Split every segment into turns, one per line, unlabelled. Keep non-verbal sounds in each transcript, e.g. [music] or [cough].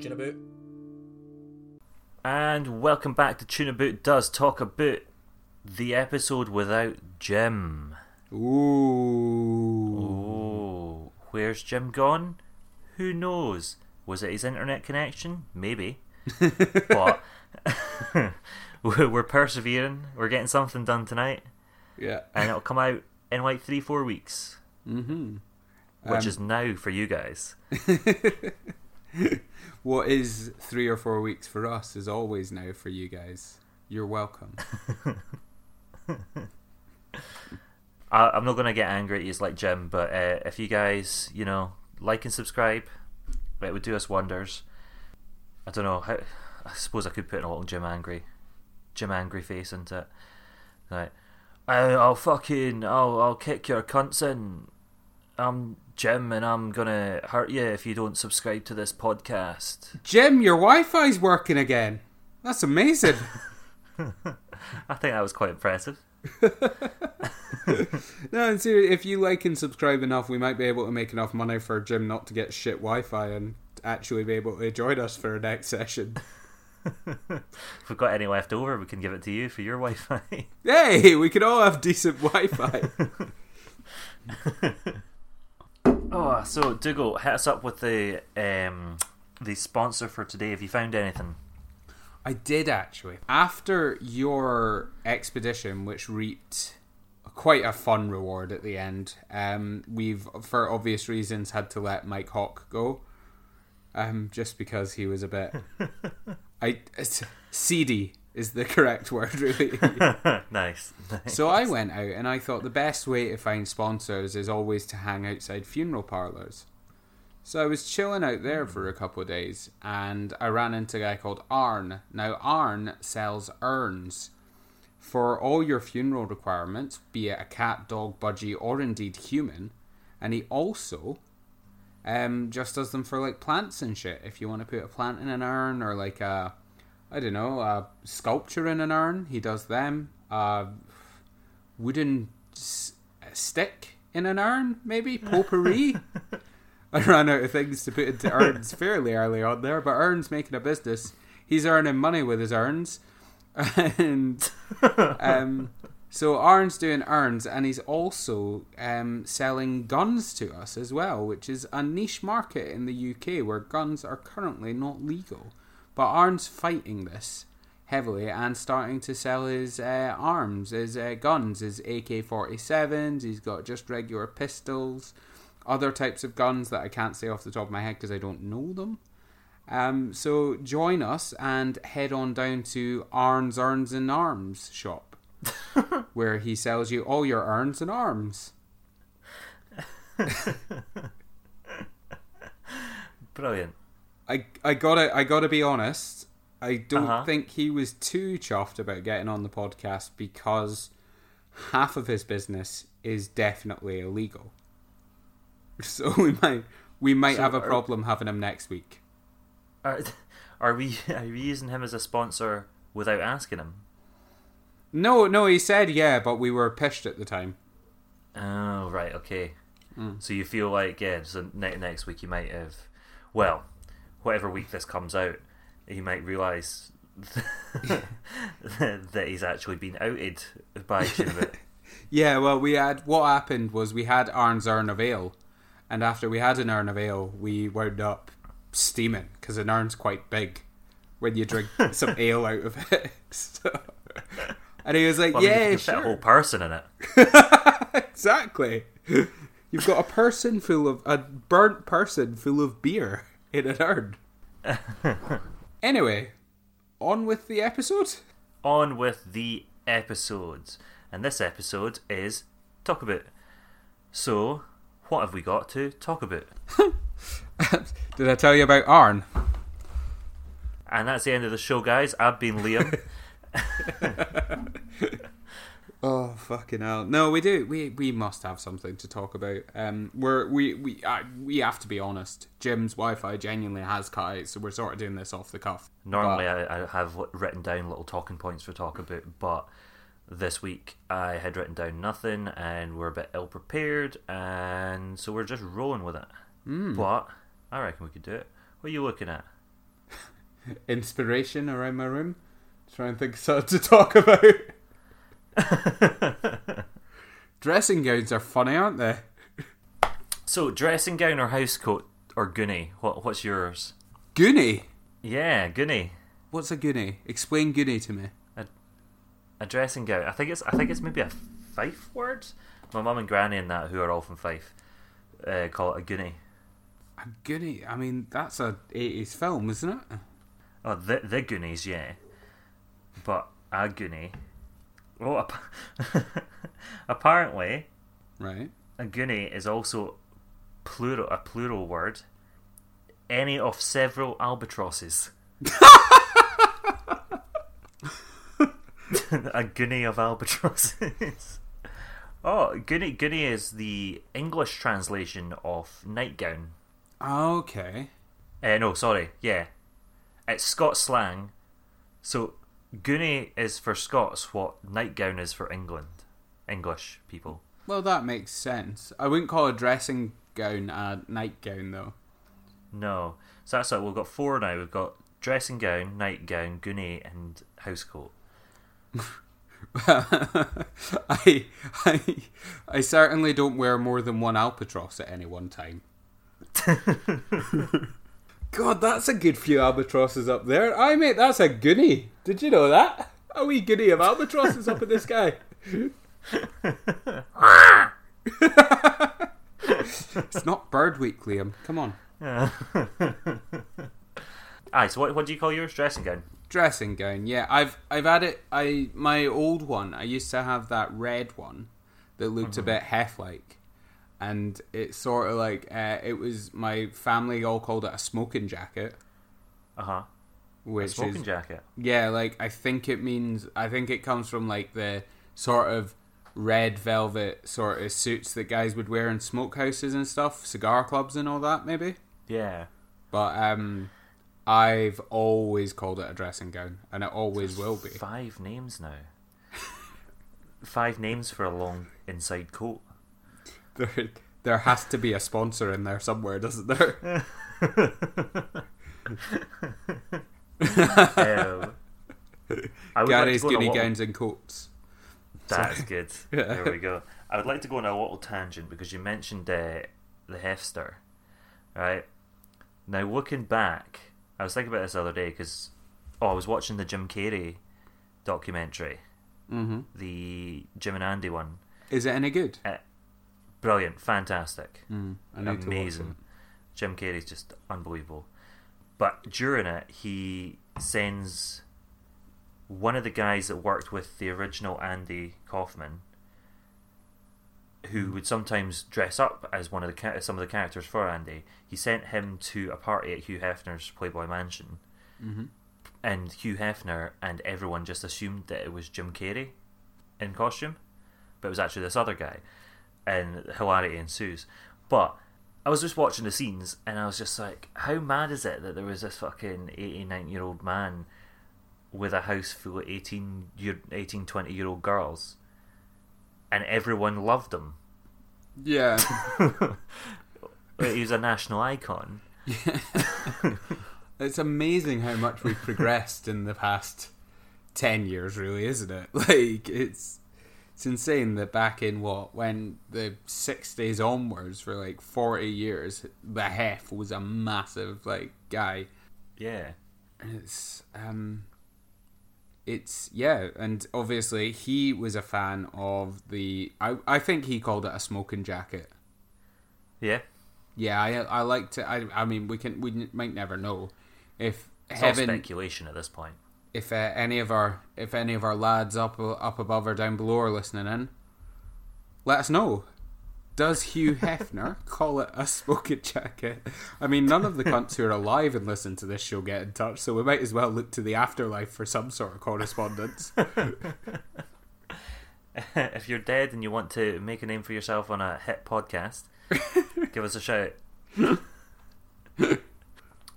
Chinaboot.
And welcome back to Tuna Boot Does Talk About the episode without Jim.
Ooh.
Oh, where's Jim gone? Who knows? Was it his internet connection? Maybe. [laughs] but [laughs] we're persevering. We're getting something done tonight,
Yeah.
and it'll come out in like three, four weeks,
Mm-hmm.
which
Um,
is now for you guys. [laughs] [laughs]
What is three or four weeks for us is always now for you guys. You're welcome. [laughs]
I, I'm not gonna get angry at you like Jim, but uh, if you guys, you know, like and subscribe, it would do us wonders. I don't know. How, I suppose I could put in a little Jim angry, Jim angry face into it. Like, I, I'll fucking, I'll, I'll kick your cunts in. I'm Jim, and I'm gonna hurt you if you don't subscribe to this podcast.
Jim, your Wi-Fi's working again. That's amazing. [laughs] [laughs]
I think that was quite impressive. [laughs]
no, and seriously, if you like and subscribe enough, we might be able to make enough money for Jim not to get shit Wi-Fi and actually be able to join us for a next session.
If we've got any left over, we can give it to you for your Wi-Fi.
Hey, we can all have decent Wi-Fi.
Oh, so Dougal, hit us up with the um, the sponsor for today. Have you found anything?
I did actually. After your expedition, which reaped quite a fun reward at the end, um, we've, for obvious reasons, had to let Mike Hawk go. Um, just because he was a bit, [laughs] I it's, seedy is the correct [laughs] word, really. [laughs]
nice. nice.
so I went out and I thought the best way to find sponsors is always to hang outside funeral parlors. So I was chilling out there for a couple of days and I ran into a guy called Arn. Now, Arn sells urns for all your funeral requirements, be it a cat, dog, budgie, or indeed human. And he also um, just does them for like plants and shit. If you want to put a plant in an urn or like a, I don't know, a sculpture in an urn, he does them. A wooden s- stick in an urn, maybe potpourri. [laughs] I ran out of things to put into urns fairly early on there, but urns making a business. He's earning money with his urns, [laughs] and um, so Arn's doing urns, and he's also um, selling guns to us as well, which is a niche market in the UK where guns are currently not legal. But Arn's fighting this heavily and starting to sell his uh, arms, his uh, guns, his AK 47s. He's got just regular pistols, other types of guns that I can't say off the top of my head because I don't know them. Um, so join us and head on down to Arn's Urns and Arms shop, [laughs] where he sells you all your urns and arms. [laughs]
Brilliant.
I I gotta I gotta be honest. I don't
Uh-huh.
think he was too chuffed about getting on the podcast because half of his business is definitely illegal. [laughs] So we might we might
So
have a
are-
problem having him next week.
Are, [laughs] are we are we using him as a sponsor without asking him?
No, no, he said yeah, but we were pissed at the time.
Oh right, okay.
Mm.
So you feel like yeah, so ne- next week you might have, well, whatever week this comes out, he might realise [laughs] that he's actually been outed by Chinabit. [laughs]
Yeah, well, we had what happened was we had Arn's urn of ale, and after we had an urn of ale, we wound up steaming because an urn's quite big when you drink [laughs] some ale out of it. So, and he was like,
Well, I mean, you
"Yeah,
can fit a whole person in it.
exactly." You've got a person full of a burnt person full of beer in an urn. anyway, on with the episode.
On with the episodes, and this episode is talk about. So, what have we got to talk about? [laughs]
Did I tell you about Arn?
And that's the end of the show, guys. I've been Liam. [laughs] [laughs]
Oh fucking hell! No, we do. We we must have something to talk about. Um, we're we we uh, we have to be honest. Jim's Wi-Fi genuinely has cut out, so we're sort of doing this off the cuff.
Normally,
But-
I, I have written down little talking points for talk about, but this week I had written down nothing, and we're a bit ill prepared, and so we're just rolling with it.
Hmm.
But I reckon we could do it. What are you looking at? [laughs]
inspiration around my room. Try and think of something to talk about. [laughs] [laughs] Dressing gowns are funny, aren't they?
so, dressing gown or house coat or goonie? What What's yours?
Goonie.
Yeah, goonie.
What's a goonie? Explain goonie to me.
A dressing gown. I think it's I think it's maybe a Fife word. My mum and granny and that, who are all from Fife, uh, call it a goonie.
A goonie. I mean, that's a eighties film, isn't it?
Oh, the the Goonies, yeah. But a goonie. Well, ap- [laughs] apparently,
Right.
a goonie is also plural a plural word. Any of several albatrosses. [laughs] a goonie of albatrosses. [laughs] oh, goonie goonie is the English translation of nightgown.
Okay.
Uh, no, sorry, yeah, it's Scots slang. So goonie is for Scots what nightgown is for England, English people.
Well, that makes sense. I wouldn't call a dressing gown a nightgown, though.
No, so that's it. We've got four now. We've got dressing gown, nightgown, goonie, and housecoat. [laughs]
I, I, I certainly don't wear more than one albatross at any one time. [laughs] God, that's a good few albatrosses up there. I mate, that's a goonie. Did you know that? A wee goonie of albatrosses up in this guy. it's not Bird Week, Liam. Come on. [laughs]
Aye, so what, what do you call yours? Dressing gown.
Dressing gown, yeah. I've I've had it. I my old one. I used to have that red one that looked a mm-hmm. bit hef like, and it's sort of like uh, it was my family all called it a smoking jacket,
Uh huh.
which
Smoking
is
jacket.
yeah, like I think it means I think it comes from like the sort of red velvet sort of suits that guys would wear in smokehouses and stuff, cigar clubs and all that maybe.
Yeah.
But um, I've always called it a dressing gown, and it always will be.
Five names now. [laughs] Five names for a long inside coat.
There, there has to be a sponsor in there somewhere, doesn't there? [laughs]
Um, I would
Gary's
like to go
goody gowns and coats.
That's good. [laughs]
Yeah.
There we go. I would like to go on a little tangent because you mentioned uh, the Hefster, right? Now looking back, I was thinking about this the other day because oh, I was watching the Jim Carrey documentary,
Mm-hmm.
the Jim and Andy one.
Is it any good?
Brilliant, fantastic,
Mm,
amazing. Jim Carrey's just unbelievable. But during it, he sends one of the guys that worked with the original Andy Kaufman, who would sometimes dress up as one of the some of the characters for Andy. He sent him to a party at Hugh Hefner's Playboy Mansion,
to watch it. hmm
and Hugh Hefner and everyone just assumed that it was Jim Carrey in costume, but it was actually this other guy, and hilarity ensues. But I was just watching the scenes, and I was just like, how mad is it that there was this fucking 89 year old man with a house full of 18, year, 18 20 year old girls, and everyone loved him.
Yeah. [laughs]
he was a national icon. Yeah. [laughs]
it's amazing how much we've progressed in the past 10 years, really, isn't it? [laughs] Like, it's. It's insane that back in what when the sixties onwards for like forty years, the Hef was a massive like guy.
Yeah.
It's um, it's yeah, and obviously he was a fan of the. I I think he called it a smoking jacket.
Yeah.
Yeah, I I like to. I I mean, we can we might never know if
It's all
heaven
speculation at this point.
If uh, any of our if any of our lads up up above or down below are listening in, let us know. Does Hugh [laughs] Hefner call it a smoking jacket? I mean, none of the cunts who are alive and listen to this show get in touch, so we might as well look to the afterlife for some sort of correspondence. [laughs]
if you're dead and you want to make a name for yourself on a hit podcast, [laughs] give us a shout. but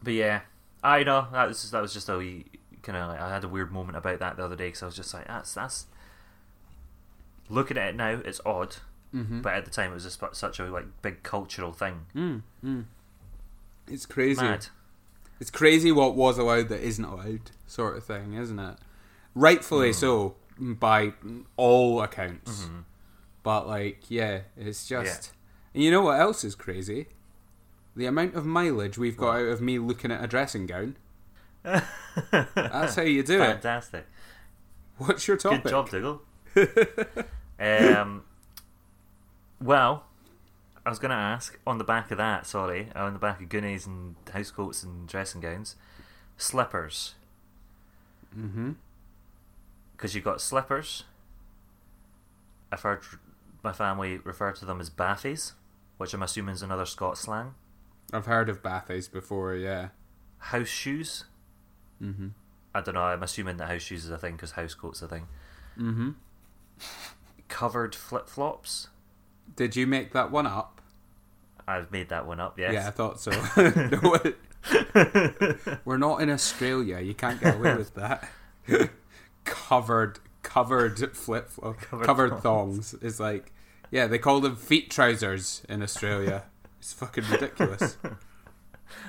yeah, I know that was that was just a wee kind of like I had a weird moment about that the other day because I was just like that's that's looking at it now it's odd,
mm-hmm.
but at the time it was just such a like big cultural thing.
mm, mm. It's crazy.
Mad.
It's crazy what was allowed that isn't allowed, sort of thing, isn't it? Rightfully
Mm.
so, by all accounts. But like, yeah, it's just. And you know what else is crazy? The amount of mileage we've got out of me looking at a dressing gown. [laughs] That's how you do it.
Fantastic.
What's your topic?
Good job, Dougal. [laughs] um, well, I was going to ask on the back of that. Sorry, on the back of goonies and housecoats and dressing gowns, slippers.
Mm-hmm.
Because you've got slippers. I've heard my family refer to them as bathies, which I'm assuming is another Scots slang.
I've heard of bathies before, yeah.
House shoes.
Mm-hmm.
I don't know. I'm assuming that house shoes is a thing because housecoats a thing.
Mm-hmm.
Covered flip flops.
Did you make that one up?
I've made that one up. Yes.
Yeah, I thought so. No, [laughs] [laughs] We're not in Australia. You can't get away with that. [laughs] covered, covered flip flop,
Covered
covered,
thongs.
thongs. is like, yeah, they call them feet trousers in Australia. It's fucking ridiculous.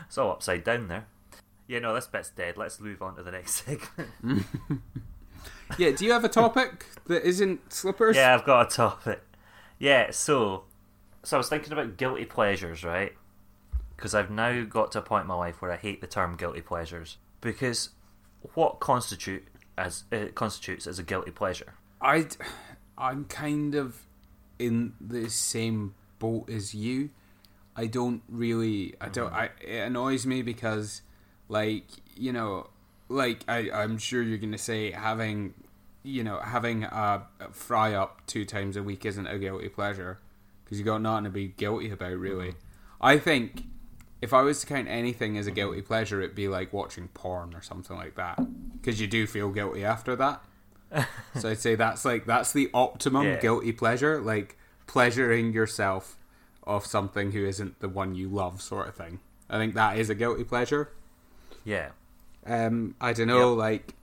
It's all upside down there. Yeah, no, this bit's dead. Let's move on to the next [laughs] segment. [laughs]
yeah, do you have a topic that isn't slippers?
yeah, I've got a topic. Yeah, so so I was thinking about guilty pleasures, right? Because I've now got to a point in my life where I hate the term guilty pleasures because what constitute as uh, constitutes as a guilty pleasure?
I, I'm kind of in the same boat as you. I don't really. I don't. I it annoys me because, like you know, like I I'm sure you're gonna say having, you know, having a fry up two times a week isn't a guilty pleasure because you got nothing to be guilty about really. Mm-hmm. I think if I was to count anything as a guilty pleasure, it'd be like watching porn or something like that because you do feel guilty after that. [laughs] so I'd say that's like that's the optimum
Yeah.
guilty pleasure, like pleasuring yourself of something who isn't the one you love, sort of thing. I think that is a guilty pleasure.
Yeah,
Um, I don't know,
Yep.
like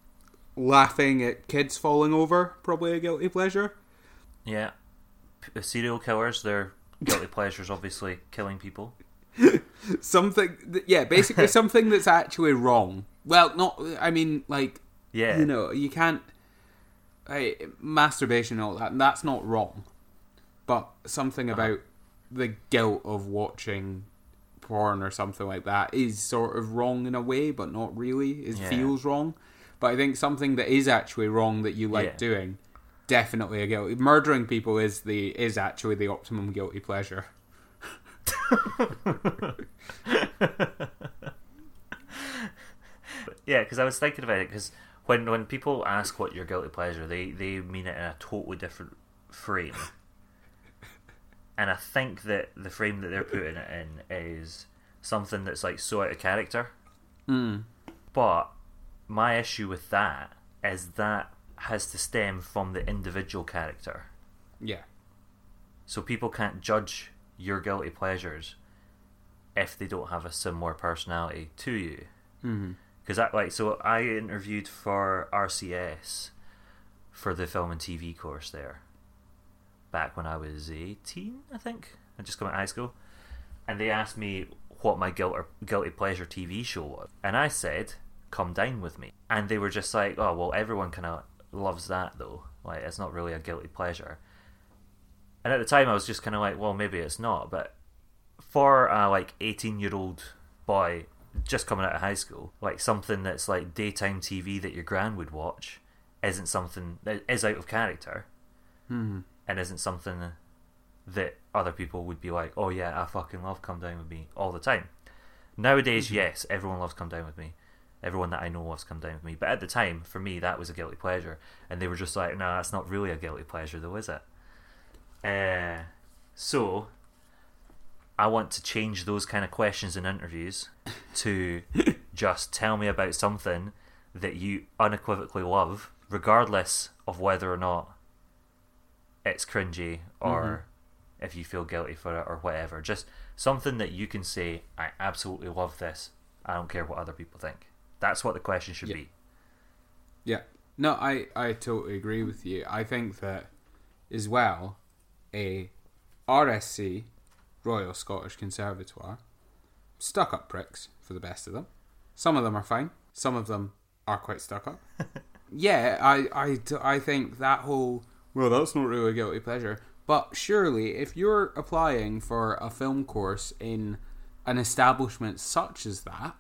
laughing at kids falling over, probably a guilty pleasure.
yeah. P- serial killers, their guilty [laughs] pleasures, obviously killing people.
Something, th- yeah, basically [laughs] something that's actually wrong. Well, not, I mean, like
Yeah,
you know, you can't. I, masturbation and all that, that's not wrong. But something
Uh-huh.
about the guilt of watching porn or something like that is sort of wrong in a way, but not really. It
Yeah.
feels wrong. But I think something that is actually wrong that you like
Yeah.
doing, definitely a guilty. Murdering people is the is actually the optimum guilty pleasure. [laughs]
Yeah, because I was thinking about it because when when people ask what your guilty pleasure, they they mean it in a totally different frame, and I think that the frame that they're putting it in is something that's like so out of character.
Mm.
But my issue with that is that has to stem from the individual character,
Yeah.
so people can't judge your guilty pleasures if they don't have a similar personality to you. because I like so I interviewed for RCS for the film and TV course there back when I was 18 I think. I just come out of high school. And they asked me what my guilt or guilty pleasure TV show was. And I said come dine with me. And they were just like oh well everyone kind of loves that though. Like it's not really a guilty pleasure. And at the time I was just kind of like well maybe it's not. But for a like 18 year old boy just coming out of high school, like something that's like daytime TV that your gran would watch isn't something that is out of character.
Hmm
and isn't something that other people would be like, oh yeah, I fucking love Come Dine With Me all the time. Nowadays, yes, everyone loves Come Dine With Me. Everyone that I know loves Come Dine With Me. But at the time, for me, that was a guilty pleasure. And they were just like, no, that's not really a guilty pleasure though, is it? Uh, so, I want to change those kind of questions in interviews [laughs] to just tell me about something that you unequivocally love, regardless of whether or not it's cringy or mm-hmm. if you feel guilty for it or whatever. Just something that you can say, I absolutely love this. I don't care what other people think. That's what the question should
Yeah.
be.
Yeah. No, I, I totally agree with you. I think that as well, a RSC, Royal Scottish Conservatoire, stuck up pricks for the best of them, Some of them are fine. Some of them are quite stuck up. [laughs] yeah, I, I, I think that whole well, that's not really a guilty pleasure. But surely, if you're applying for a film course in an establishment such as that,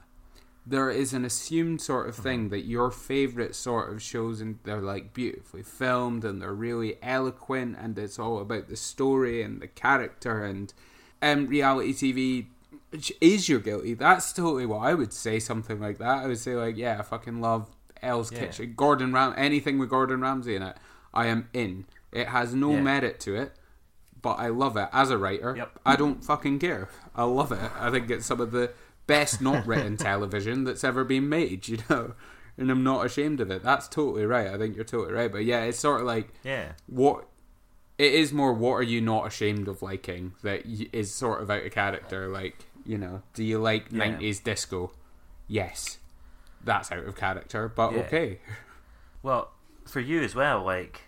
there is an assumed sort of thing that your favorite sort of shows and they're like beautifully filmed and they're really eloquent and it's all about the story and the character and um, reality TV is your guilty. That's totally what I would say. Something like that. I would say like, yeah, I fucking love Hell's
Yeah.
Kitchen, Gordon Ram, anything with Gordon Ramsay in it. I am in. It has no
Yeah.
merit to it, but I love it as a writer.
Yep.
I don't fucking care. I love it. I think it's some of the best not written [laughs] television that's ever been made. [laughs] You know. And I'm not ashamed of it. That's totally right. I think you're totally right. But yeah, it's sort of like
Yeah.
what it is more what are you not ashamed of liking that is sort of out of character like you know do you like
Yeah.
90s disco yes that's out of character but
Yeah.
okay [laughs]
Well, for you as well, like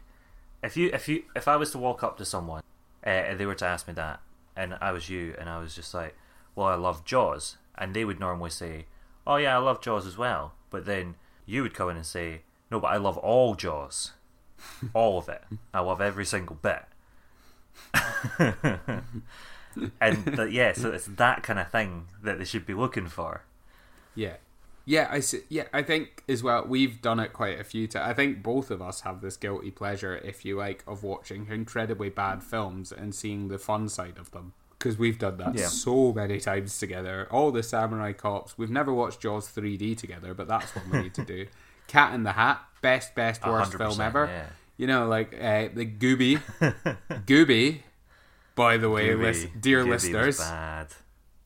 if you if you if I was to walk up to someone uh, and they were to ask me that, and I was you, and I was just like, "Well, I love Jaws," and they would normally say, "Oh yeah, I love Jaws as well," but then you would come in and say, "No, but I love all Jaws, [laughs] all of it. I love every single bit." [laughs] and yeah, so it's that kind of thing that they should be looking for.
yeah yeah i see, yeah i think as well we've done it quite a few times i think both of us have this guilty pleasure if you like of watching incredibly bad films and seeing the fun side of them. Because we've done that
Yeah.
so many times together. All the samurai cops we've never watched jaws 3d together but that's what we need to do. [laughs] Cat in the hat best best worst film ever.
yeah.
you know like uh, the gooby. [laughs] Gooby by the way
Gooby-
lis- dear
Gooby
listeners.
bad.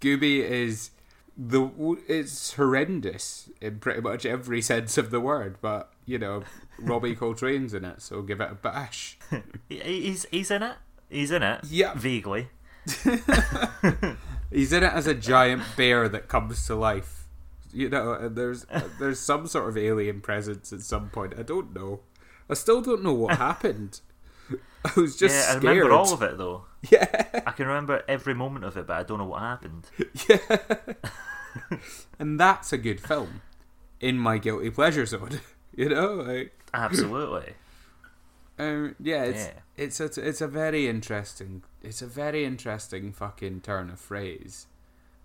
Gooby is the it's horrendous in pretty much every sense of the word, but you know Robbie [laughs] Coltrane's in it, so give it a bash. [laughs]
He's he's in it. He's in it.
Yeah.
vaguely. [laughs]
He's in it as a giant bear that comes to life. You know, and there's uh, there's some sort of alien presence at some point. I don't know. I still don't know what happened. I was just
yeah, I remember all of it though. [laughs]
Yeah,
I can remember every moment of it, but I don't know what happened. [laughs] Yeah.
and that's a good film in my guilty pleasure zone. [laughs] You know, like
Absolutely. [clears throat]
Um, yeah, it's
Yeah.
it's a it's a very interesting it's a very interesting fucking turn of phrase,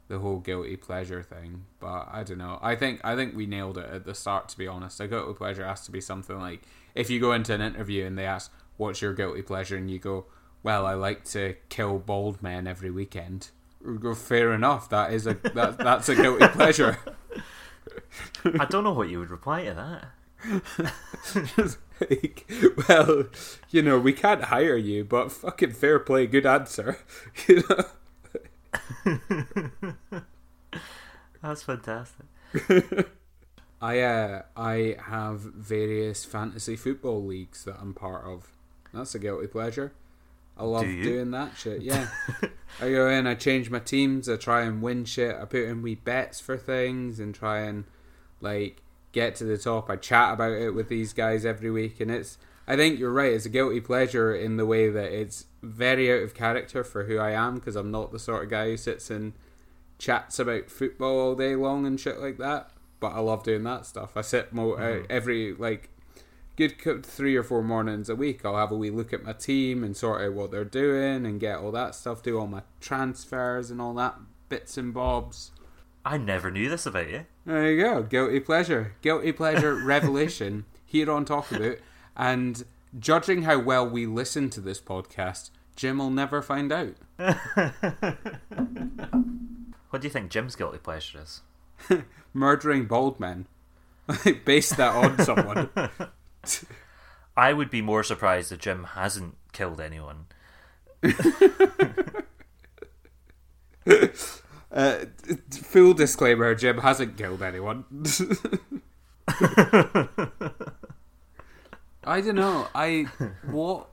the whole guilty pleasure thing. But I don't know. I think I think we nailed it at the start. To be honest, a guilty pleasure has to be something like if you go into an interview and they ask what's your guilty pleasure, and you go, well, I like to kill bald men every weekend. Fair enough. That is a that, that's a guilty pleasure. [laughs]
I don't know what you would reply to that. [laughs]
like, well, you know, we can't hire you, but fucking fair play, good answer. [laughs] You know?
That's fantastic.
I uh, I have various fantasy football leagues that I'm part of. That's a guilty pleasure. I love
Do
doing that shit. [laughs] Yeah, I go in, I change my teams, I try and win shit. I put in wee bets for things and try and like get to the top. I chat about it with these guys every week, and it's. I think you're right. It's a guilty pleasure in the way that it's very out of character for who I am because I'm not the sort of guy who sits and chats about football all day long and shit like that. But I love doing that stuff. I sit mo- uh, every like good co- three or four mornings a week. I'll have a wee look at my team and sort out what they're doing and get all that stuff. Do all my transfers and all that bits and bobs.
I never knew this about you.
There you go. Guilty pleasure. Guilty pleasure [laughs] revelation here on Talk About. And judging how well we listen to this podcast, Jim will never find out. [laughs]
What do you think Jim's guilty pleasure is? [laughs]
Murdering bald men. Base that on someone.
I would be more surprised if Jim hasn't killed anyone. [laughs]
Uh, full disclaimer: Jim hasn't killed anyone. [laughs] I don't know. I what?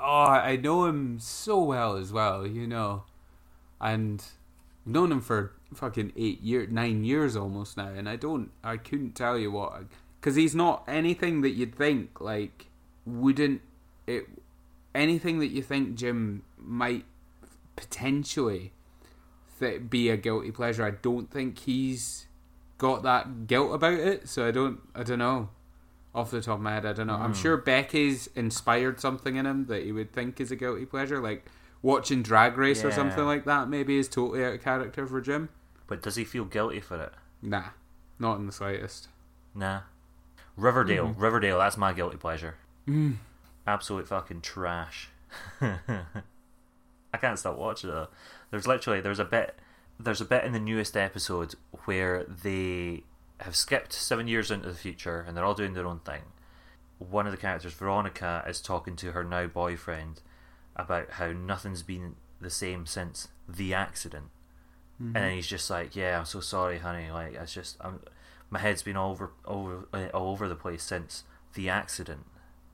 Oh, I know him so well as well. You know, and I've known him for fucking eight years, nine years almost now, and I don't. I couldn't tell you what because he's not anything that you'd think like wouldn't it anything that you think Jim might potentially that be a guilty pleasure. I don't think he's got that guilt about it. So I don't, I don't know. Off the top of my head, I don't know.
Hmm.
I'm sure Becky's inspired something in him that he would think is a guilty pleasure, like watching Drag Race or something like that. Maybe is totally out of character for Jim.
But does he feel guilty for it?
Nah, not in the slightest.
Nah. Riverdale.
Mm-hmm.
Riverdale, that's my guilty pleasure.
Mm.
Absolute fucking trash. [laughs] I can't stop watching it though. There's literally there's a bit there's a bit in the newest episode where they have skipped seven years into the future and they're all doing their own thing. One of the characters, Veronica, is talking to her now boyfriend about how nothing's been the same since the accident.
Mm-hmm.
And then he's just like, "Yeah, I'm so sorry, honey. Like, it's just, I'm, my head's been all over, over, uh, all over the place since the accident."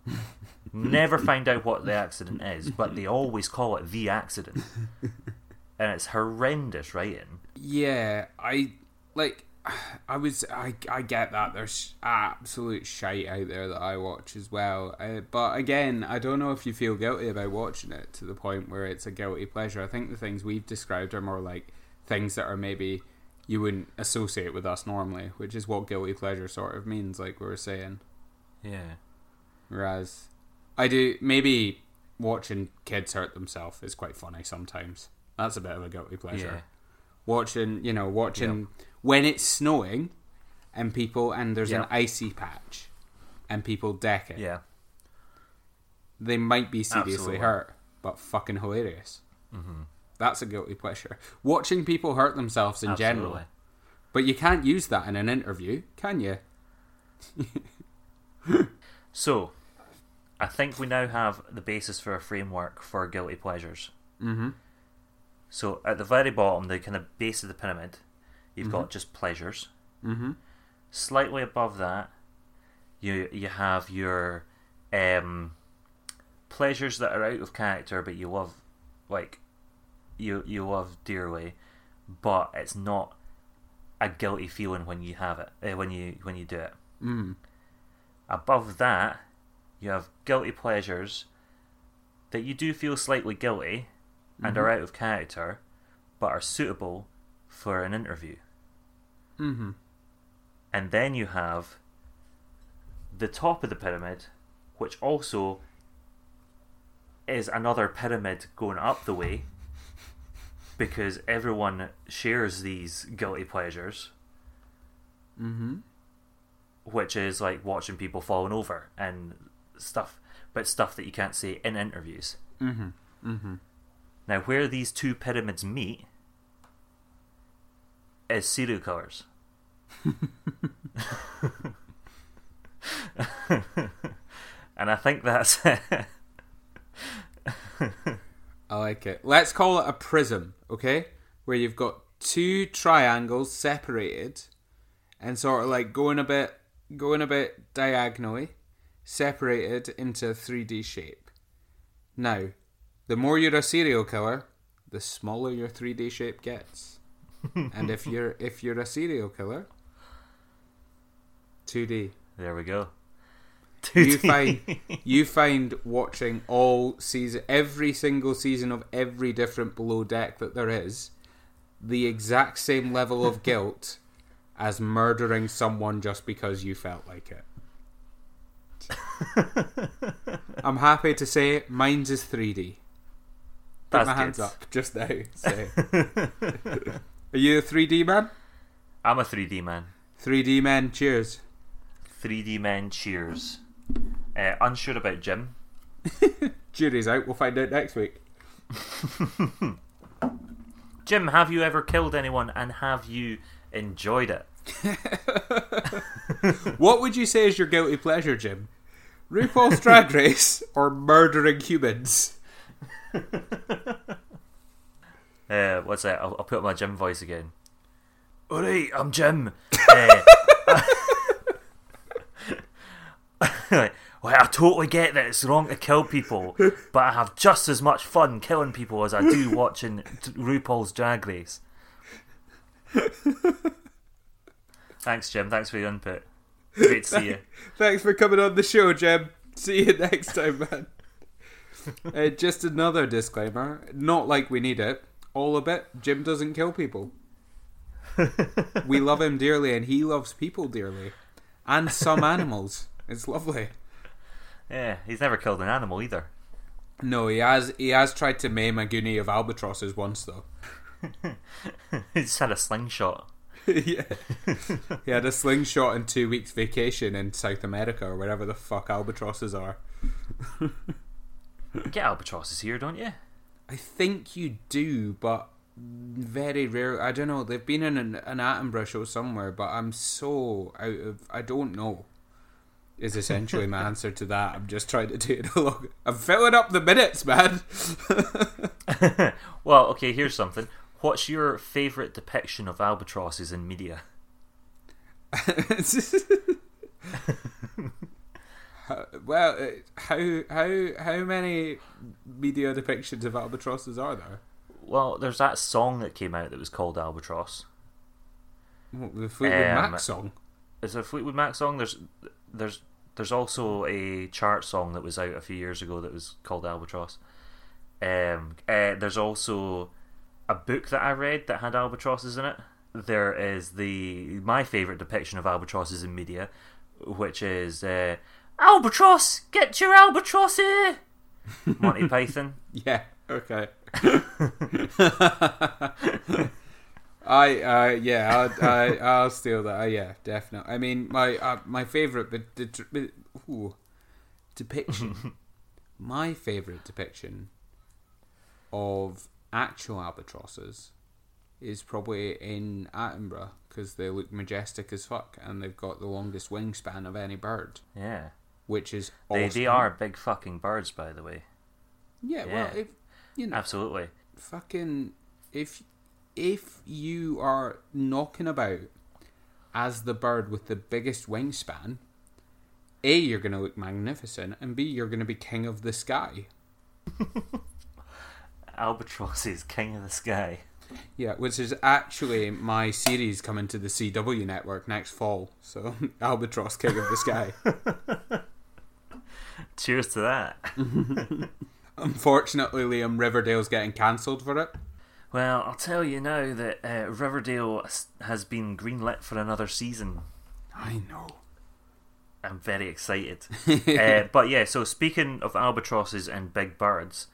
[laughs] Never find out what the accident is, but they always call it the accident, and it's horrendous writing.
Yeah, I like. [sighs] I was. I. I get that there's absolute shite out there that I watch as well. Uh, but again, I don't know if you feel guilty about watching it to the point where it's a guilty pleasure. I think the things we've described are more like things that are maybe you wouldn't associate with us normally, which is what guilty pleasure sort of means. Like we were saying.
Yeah,
Whereas I do maybe watching kids hurt themselves is quite funny sometimes. That's a bit of a guilty pleasure.
yeah,
Watching, you know, watching when it's snowing and people and there's an icy patch and people deck it.
yeah.
They might be seriously
Absolutely.
hurt, but fucking hilarious. Mm-hmm. That's a guilty pleasure. Watching people hurt themselves in general. But you can't use that in an interview, can you? [laughs]
So, I think we now have the basis for a framework for guilty pleasures.
Mm-hmm.
So, at the very bottom, the kind of base of the pyramid, you've got just pleasures.
Mm-hmm.
Slightly above that, you you have your um, pleasures that are out of character, but you love, like, you you love dearly, but it's not a guilty feeling when you have it uh, when you when you do it.
Mm.
Above that, you have guilty pleasures that you do feel slightly guilty and are out of character, but are suitable for an interview.
Mm-hmm.
And then you have the top of the pyramid, which also is another pyramid going up the way because everyone shares these guilty pleasures,
Mm-hmm.
which is like watching people falling over and stuff, but stuff that you can't say in interviews.
Mm-hmm. Mm-hmm.
Now, where these two pyramids meet is serial killers. [laughs] and I think that's [laughs] it. [laughs]
I like it. Let's call it a prism, okay? Where you've got two triangles separated and sort of like going a bit going a bit diagonally, separated into a 3D shape. Now, the more you're a serial killer, the smaller your 3D shape gets. [laughs] and if you're if you're a serial killer, 2D.
there we go.
You [laughs] find you find watching all season every single season of every different below deck that there is the exact same level of guilt [laughs] as murdering someone just because you felt like it. [laughs] I'm happy to say mine's is 3D. Put
That's
my hands
good.
up just now. Are you a 3D man?
I'm a 3D man.
3D man, cheers.
3D man, cheers. Uh, unsure about Jim. [laughs]
Jury's out, we'll find out next week. [laughs]
Jim, have you ever killed anyone and have you enjoyed it? [laughs]
What would you say is your guilty pleasure, Jim? RuPaul's Drag Race or murdering humans?
Uh, what's that? I'll, I'll put my Jim voice again. Alright, I'm Jim. uh, [laughs] well, I totally get that it's wrong to kill people, [laughs] but I have just as much fun killing people as I do [laughs] watching RuPaul's Drag Race. Thanks, Jim. Thanks for your input. Great to see you.
Thanks for coming on the show, Jim. See you next time, man. uh, just another disclaimer. Not like we need it. All a bit. Jim doesn't kill people. we love him dearly, and he loves people dearly, and some animals. It's lovely.
Yeah, he's never killed an animal either.
No, he has. He has tried to maim a guinea of albatrosses once, though. [laughs]
he just had a slingshot. [laughs]
yeah, he had a slingshot and two weeks vacation in South America or wherever the fuck albatrosses are.
You get albatrosses here, don't you?
I think you do, but very rare. I don't know. They've been in an, an Attenborough show somewhere, but I'm so out of. I don't know. Is essentially my answer to that. I'm just trying to do it [laughs] along. I'm filling up the minutes, man. [laughs]
well, okay. Here's something. What's your favourite depiction of albatrosses in media? [laughs]
well, uh, how how how many media depictions of albatrosses are there?
Well, there's that song that came out that was called Albatross.
What, the Fleetwood
Um,
Mac song.
Is a Fleetwood Mac song? There's there's there's also a chart song that was out a few years ago that was called Albatross. Um, uh, there's also a book that I read that had albatrosses in it. There is the my favorite depiction of albatrosses in media, which is uh, Albatross, get your albatross here, [laughs] Monty Python.
Yeah. Okay. [laughs] [laughs] I uh yeah I'll, I I'll steal that. Uh, yeah, definitely. I mean my uh, my favorite but the ooh, depiction. [laughs] my favorite depiction of actual albatrosses is probably in Attenborough because they look majestic as fuck and they've got the longest wingspan of any bird,
Yeah,
which is
they
awesome.
they are big fucking birds, by the way.
Yeah, well, if you know,
Absolutely.
fucking if if you are knocking about as the bird with the biggest wingspan, a you're going to look magnificent, and b you're going to be king of the sky. [laughs]
Albatross is king of the sky.
Yeah, which is actually my series coming to the CW network next fall. So [laughs] Albatross, king of the sky. [laughs]
Cheers to that.
Unfortunately, Liam Riverdale's getting cancelled for it.
Well, I'll tell you now that uh, Riverdale has been greenlit for another season.
I know.
I'm very excited. [laughs] uh, but yeah, so speaking of albatrosses and big birds,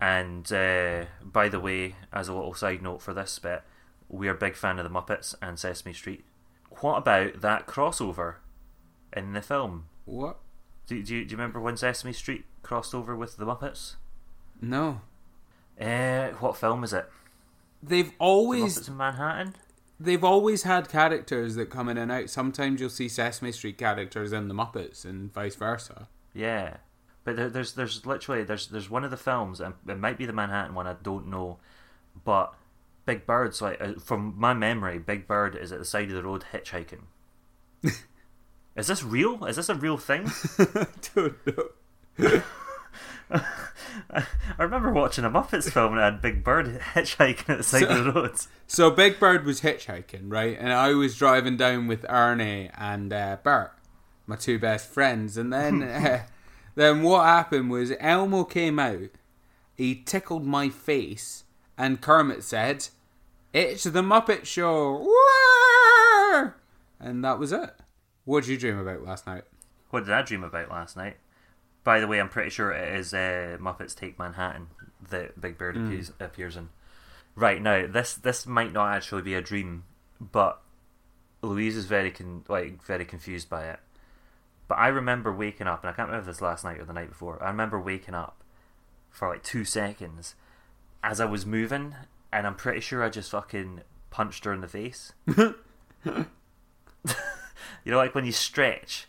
and uh, by the way, as a little side note for this bit, we are a big fan of the Muppets and Sesame Street. What about that crossover in the film?
What?
Do, do, you, do you remember when Sesame Street crossed over with the Muppets?
No.
Uh, what film is it?
They've always
Muppets in Manhattan?
they've always had characters that come in and out. Sometimes you'll see Sesame Street characters in the Muppets, and vice versa.
Yeah, but there, there's there's literally there's there's one of the films, and it might be the Manhattan one. I don't know, but Big Bird's like uh, from my memory, Big Bird is at the side of the road hitchhiking. [laughs] is this real? Is this a real thing? [laughs]
don't know. [laughs] [laughs]
I remember watching a Muppets film and it had Big Bird hitchhiking at the side of the road.
So Big Bird was hitchhiking, right? And I was driving down with Ernie and uh, Bert, my two best friends. And then, [laughs] uh, then what happened was Elmo came out. He tickled my face, and Kermit said, "It's the Muppet Show." And that was it. What did you dream about last night?
What did I dream about last night? By the way, I'm pretty sure it is uh, Muppets Take Manhattan that Big Bird appears, appears in. Right now, this this might not actually be a dream, but Louise is very con- like very confused by it. But I remember waking up, and I can't remember if this last night or the night before. I remember waking up for like two seconds as I was moving, and I'm pretty sure I just fucking punched her in the face. [laughs] [laughs] you know, like when you stretch,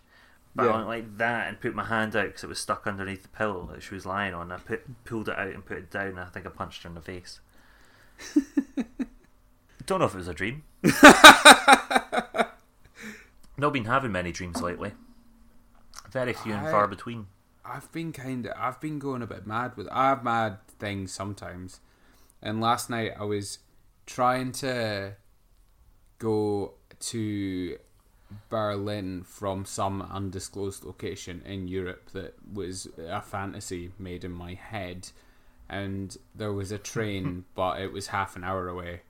but
Yeah.
I went like that and put my hand out because it was stuck underneath the pillow that she was lying on. I put pulled it out and put it down, and I think I punched her in the face. [laughs] Don't know if it was a dream. [laughs] Not been having many dreams lately. Very few and far between.
I've been kind of I've been going a bit mad with I have mad things sometimes. And last night I was trying to go to Berlin from some undisclosed location in Europe that was a fantasy made in my head and there was a train [laughs] but it was half an hour away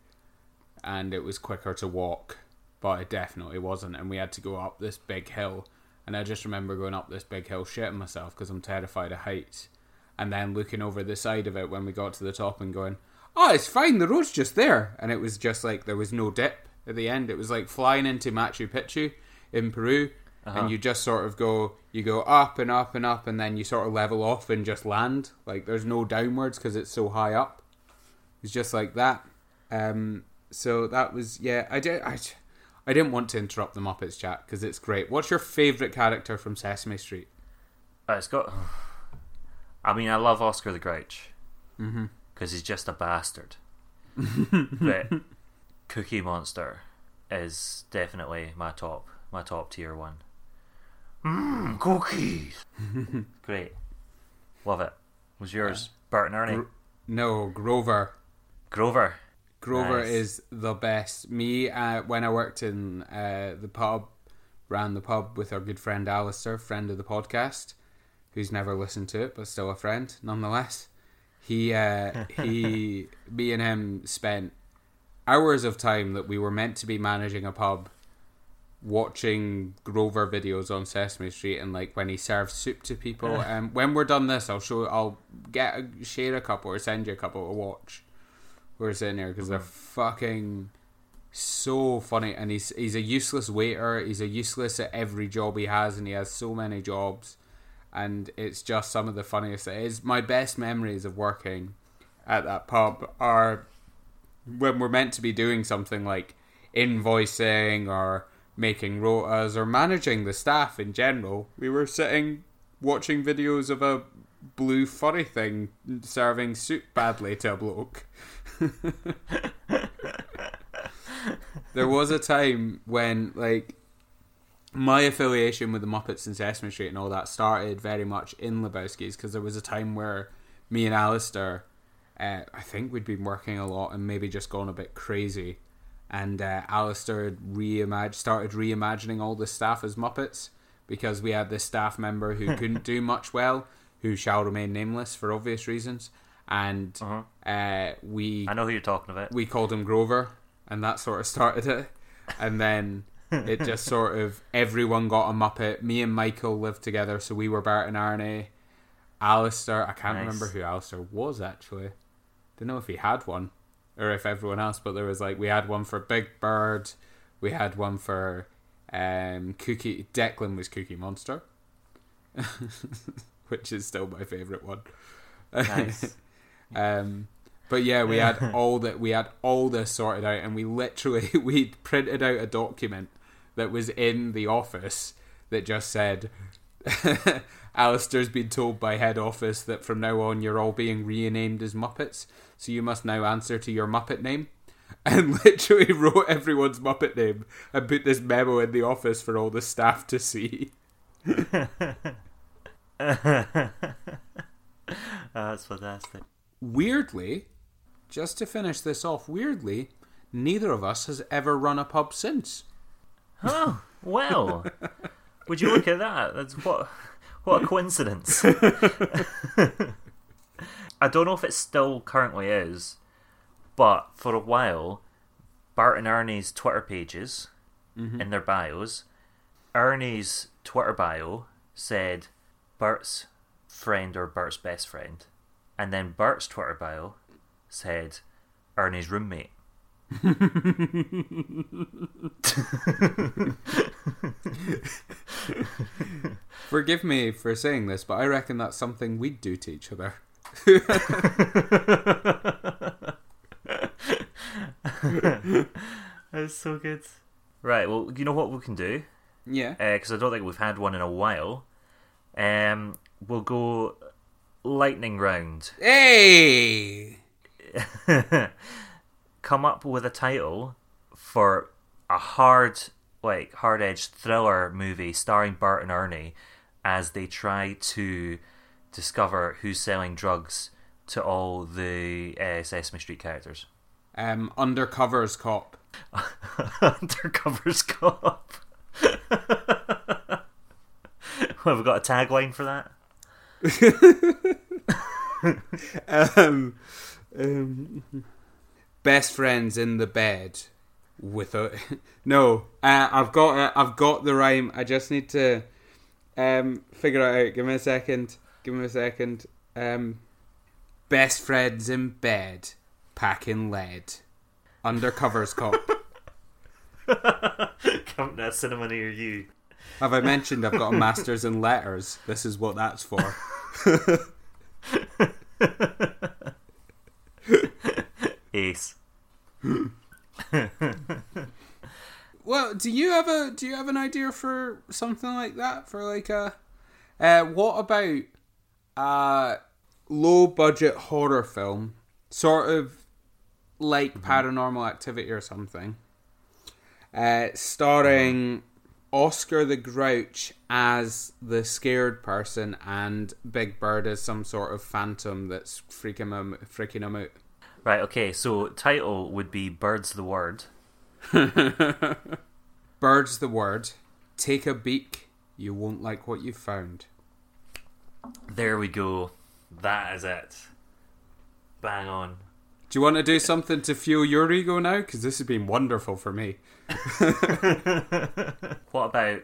and it was quicker to walk, but it definitely wasn't. And we had to go up this big hill. And I just remember going up this big hill, shitting myself because I'm terrified of heights. And then looking over the side of it when we got to the top and going, oh, it's fine, the road's just there. And it was just like there was no dip at the end. It was like flying into Machu Picchu in Peru.
Uh-huh.
And you just sort of go, you go up and up and up, and then you sort of level off and just land. Like there's no downwards because it's so high up. It's just like that. Um, so that was yeah. I did. I, I didn't want to interrupt the Muppets chat because it's great. What's your favorite character from Sesame Street?
Uh, it's got. I mean, I love Oscar the Grouch
Mm-hmm.
because he's just a bastard. [laughs] but Cookie Monster is definitely my top, my top tier one. Mmm, cookies. [laughs] Great, love it. Was yours Bert and Ernie?
Gro- No, Grover.
Grover.
Grover
Nice.
is the best. Me, uh, when I worked in uh, the pub, ran the pub with our good friend Alistair, friend of the podcast, who's never listened to it, but still a friend nonetheless. He, uh, he, [laughs] me and him spent hours of time that we were meant to be managing a pub, watching Grover videos on Sesame Street, and like when he serves soup to people. um, when we're done this, I'll show, I'll get a, share a couple or send you a couple to watch. We're sitting here because they're fucking so funny and he's he's a useless waiter he's a useless at every job he has and he has so many jobs and it's just some of the funniest it is my best memories of working at that pub are when we're meant to be doing something like invoicing or making rotas or managing the staff in general we were sitting watching videos of a blue furry thing serving soup badly to a bloke. [laughs] There was a time when like my affiliation with the Muppets and Sesame Street and all that started very much in Lebowski's because there was a time where me and Alistair, uh, I think we'd been working a lot and maybe just gone a bit crazy, and uh, Alistair had reimag- started reimagining all the staff as Muppets because we had this staff member who [laughs] couldn't do much well, who shall remain nameless for obvious reasons, and
Uh-huh.
uh, we
I know who you're talking about.
we called him Grover, and that sort of started it. And then it just [laughs] sort of everyone got a Muppet. Me and Michael lived together, so we were Bert and Ernie. Alistair, I can't
Nice.
remember who Alistair was actually. Don't know if he had one or if everyone else, but there was like we had one for Big Bird, we had one for um, Cookie. Declan was Cookie Monster, [laughs] which is still my favorite one.
Nice. [laughs]
Um, but yeah, we had [laughs] all that. We had all this sorted out, and we literally we printed out a document that was in the office that just said, "Alistair's been told by head office that from now on you're all being renamed as Muppets, so you must now answer to your Muppet name." [laughs] And literally wrote everyone's Muppet name and put this memo in the office for all the staff to see. [laughs]
That's fantastic.
Weirdly, just to finish this off, weirdly, neither of us has ever run a pub since.
Oh, well. Would you look at that? That's what what a coincidence. [laughs] [laughs] I don't know if it still currently is, but for a while, Bert and Ernie's Twitter pages mm-hmm. in their bios, Ernie's Twitter bio said Bert's friend or Bert's best friend, and then Bert's Twitter bio said Ernie's roommate.
Forgive me for saying this, but I reckon that's something we'd do to each other. [laughs]
That's so good. Right, well, you know what we can do?
Yeah.
Because I don't think we've had one in a while. Um, we'll go lightning round.
Hey! [laughs]
Come up with a title for a hard, like, hard edged thriller movie starring Bert and Ernie as they try to discover who's selling drugs to all the uh, Sesame Street characters.
Um, undercovers cop. [laughs]
Undercover's cop. [laughs] Have we got a tagline for that? [laughs]
Um, um, best friends in the bed. Without [laughs] no, uh, I've got uh, I've got the rhyme. I just need to um, figure it out. Give me a second. Give me a second. Um, best friends in bed, packing lead, undercovers cop. [laughs]
Come to a cinema near you.
Have I mentioned I've got a master's in letters? This is what that's for. [laughs]
Ace.
Well, do you have a do you have an idea for something like that? For like a uh, what about a low budget horror film, sort of like Paranormal Activity or something, uh, starring Oscar the Grouch as the scared person and Big Bird as some sort of phantom that's freaking him freaking him out.
Right, okay, so title would be Birds the Word. [laughs]
Bird's the word. Take a beak. You won't like what you found.
There we go. That is it. Bang on.
Do you want to do something to fuel your ego now? Because this has been wonderful for me. [laughs] [laughs]
What about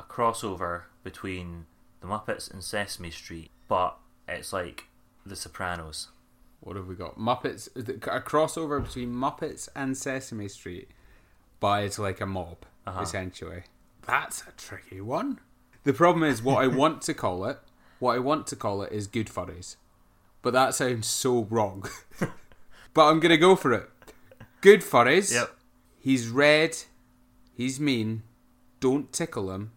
a crossover between The Muppets and Sesame Street, but it's like The Sopranos?
What have we got? Muppets. A crossover between Muppets and Sesame Street, but it's like a mob,
Uh-huh.
essentially. That's a tricky one. The problem is, what I [laughs] want to call it, what I want to call it is Good Furries. But that sounds so wrong. [laughs] but I'm going to go for it. Good Furries.
Yep.
He's red. He's mean. Don't tickle him,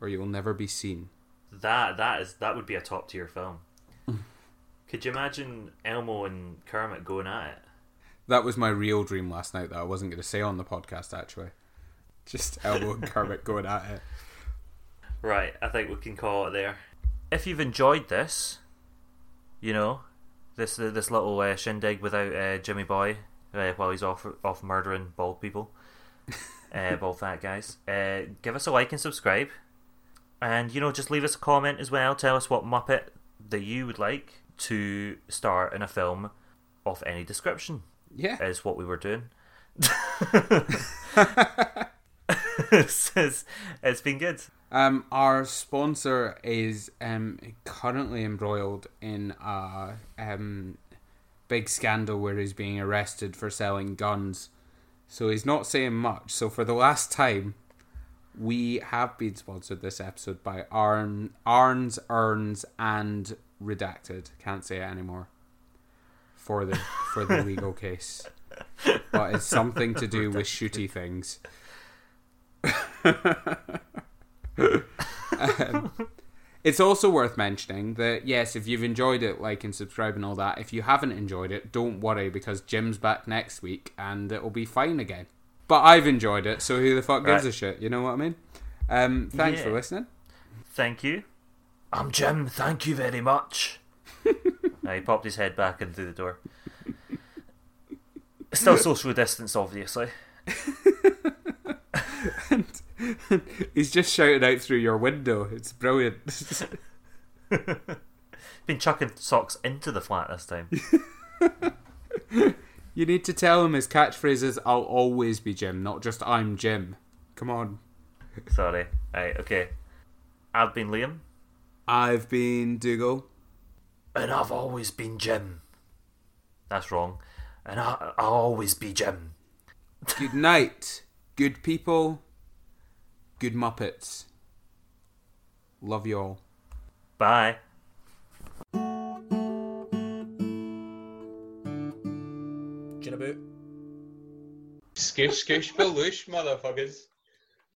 or you'll never be seen.
That that is that would be a top tier film. Could you imagine Elmo and Kermit going at it?
That was my real dream last night that I wasn't going to say on the podcast, actually. Just Elmo and Kermit going at it.
Right, I think we can call it there. If you've enjoyed this, you know, this this little uh, shindig without uh, Jimmy Boy uh, while he's off off murdering bald people, [laughs] uh, bald fat guys, uh, give us a like and subscribe, and you know, just leave us a comment as well. Tell us what Muppet that you would like to star in a film of any description.
Yeah.
Is what we were doing. it's, [laughs] it's- it's been good.
Um, our sponsor is um, currently embroiled in a um, big scandal where he's being arrested for selling guns. So he's not saying much. So for the last time, we have been sponsored this episode by Arn, Arns, Earns, and Redacted. Can't say it anymore. For the for the legal [laughs] case, but it's something to do with shooty things. [laughs] Um, it's also worth mentioning that yes, if you've enjoyed it, like and subscribe and all that. If you haven't enjoyed it, don't worry because Jim's back next week and it'll be fine again. But I've enjoyed it, so who the fuck gives
Right.
a shit? You know what I mean? Um, thanks for listening.
Thank you. I'm Jim. Thank you very much. Uh, [laughs] he popped his head back in through the door. Still social distance, obviously. [laughs]
He's just shouting out through your window. It's brilliant. [laughs]
Been chucking socks into the flat this time.
you need to tell him his catchphrase is "I'll always be Jim," not just "I'm Jim." Come on.
Sorry. Right, okay. I've been Liam.
I've been Dougal.
And I've always been Jim. That's wrong. And I, I'll always be Jim.
Good night, good people, good Muppets. Love you all.
Bye.
Jinaboot.
Skoosh, skoosh, baloosh, motherfuckers.